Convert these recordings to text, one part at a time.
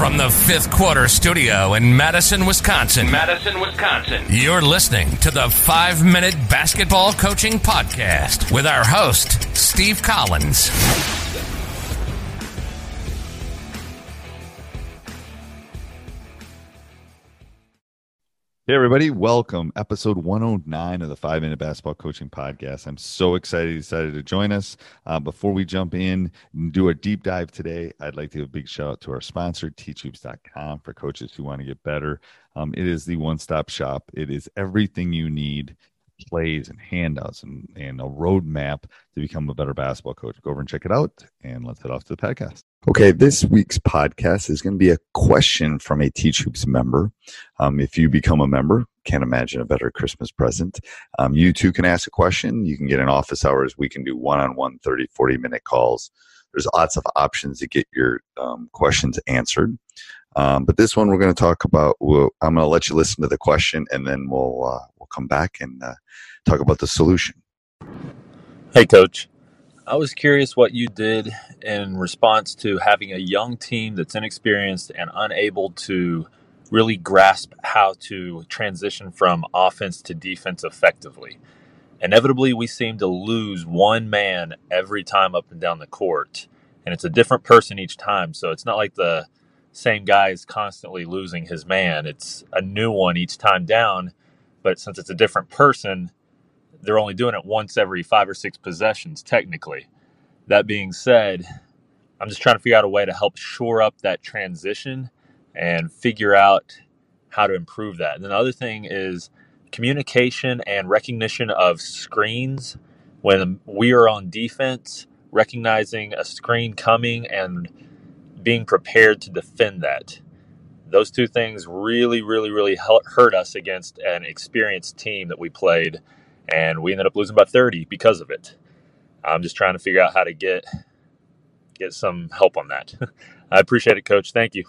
From the fifth quarter studio in Madison, Wisconsin. Madison, Wisconsin. You're listening to the five minute basketball coaching podcast with our host, Steve Collins. Hey, everybody, welcome. Episode 109 of the Five Minute Basketball Coaching Podcast. I'm so excited you decided to join us. Uh, before we jump in and do a deep dive today, I'd like to give a big shout out to our sponsor, teachhoops.com, for coaches who want to get better. Um, it is the one stop shop, it is everything you need plays and handouts and, and a roadmap to become a better basketball coach. Go over and check it out, and let's head off to the podcast. Okay, this week's podcast is going to be a question from a Teach Hoops member. Um, if you become a member, can't imagine a better Christmas present. Um, you too can ask a question. You can get in office hours. We can do one on one 30, 40 minute calls. There's lots of options to get your um, questions answered. Um, but this one we're going to talk about. We'll, I'm going to let you listen to the question, and then we'll uh, we'll come back and uh, talk about the solution. Hey, Coach. I was curious what you did in response to having a young team that's inexperienced and unable to really grasp how to transition from offense to defense effectively. Inevitably, we seem to lose one man every time up and down the court, and it's a different person each time. So it's not like the same guy is constantly losing his man, it's a new one each time down. But since it's a different person, they're only doing it once every five or six possessions, technically. That being said, I'm just trying to figure out a way to help shore up that transition and figure out how to improve that. And then the other thing is communication and recognition of screens when we are on defense, recognizing a screen coming and being prepared to defend that. Those two things really, really, really hurt us against an experienced team that we played and we ended up losing by 30 because of it. I'm just trying to figure out how to get get some help on that. I appreciate it, Coach. Thank you.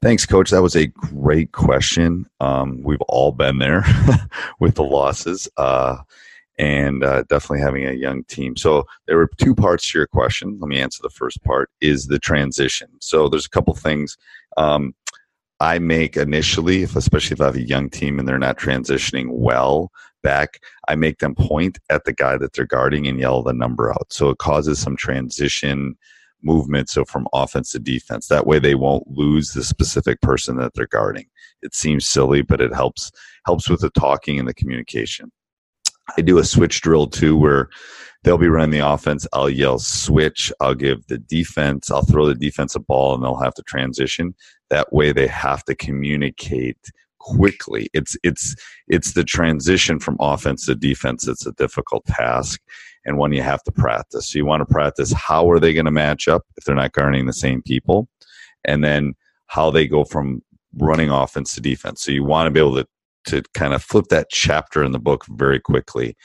Thanks, Coach. That was a great question. Um, we've all been there with the losses, uh, and uh, definitely having a young team. So there were two parts to your question. Let me answer the first part: is the transition. So there's a couple things. Um, I make initially, if, especially if I have a young team and they're not transitioning well back, I make them point at the guy that they're guarding and yell the number out. So it causes some transition movement. So from offense to defense, that way they won't lose the specific person that they're guarding. It seems silly, but it helps helps with the talking and the communication. I do a switch drill too, where they'll be running the offense. I'll yell switch. I'll give the defense. I'll throw the defense a ball, and they'll have to transition. That way, they have to communicate quickly. It's it's it's the transition from offense to defense that's a difficult task, and one you have to practice. So you want to practice how are they going to match up if they're not guarding the same people, and then how they go from running offense to defense. So you want to be able to to kind of flip that chapter in the book very quickly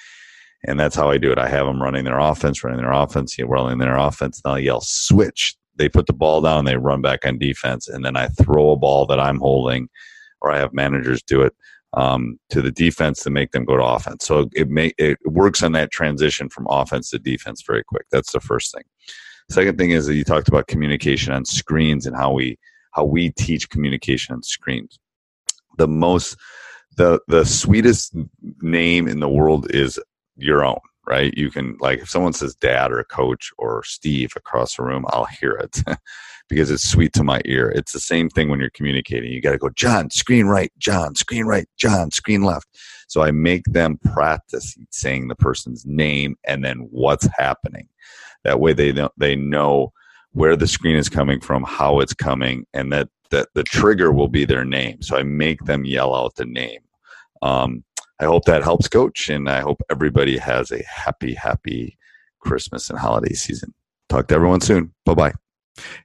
And that's how I do it. I have them running their offense, running their offense, running their offense. and I yell switch. They put the ball down, they run back on defense, and then I throw a ball that I'm holding, or I have managers do it um, to the defense to make them go to offense. So it may it works on that transition from offense to defense very quick. That's the first thing. Second thing is that you talked about communication on screens and how we how we teach communication on screens. The most the the sweetest name in the world is your own right? You can like if someone says dad or coach or steve across the room i'll hear it because it's sweet to my ear. It's the same thing when you're communicating. You got to go john screen right john screen right john screen left. So i make them practice saying the person's name and then what's happening. That way they know they know where the screen is coming from how it's coming and that that the trigger will be their name. So i make them yell out the name um, I hope that helps, Coach, and I hope everybody has a happy, happy Christmas and holiday season. Talk to everyone soon. Bye bye.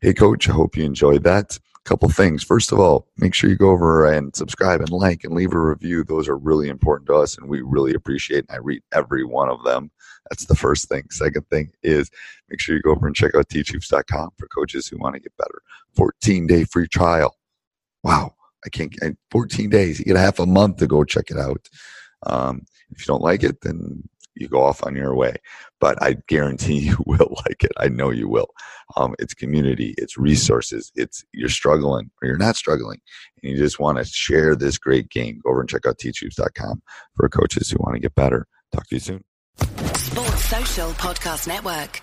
Hey, Coach, I hope you enjoyed that. Couple things. First of all, make sure you go over and subscribe and like and leave a review. Those are really important to us, and we really appreciate. And I read every one of them. That's the first thing. Second thing is make sure you go over and check out teachhoops.com for coaches who want to get better. 14 day free trial. Wow. I can't, 14 days. You get a half a month to go check it out. Um, if you don't like it, then you go off on your way. But I guarantee you will like it. I know you will. Um, it's community, it's resources, it's you're struggling or you're not struggling, and you just want to share this great game. Go over and check out teachhoops.com for coaches who want to get better. Talk to you soon. Sports Social Podcast Network.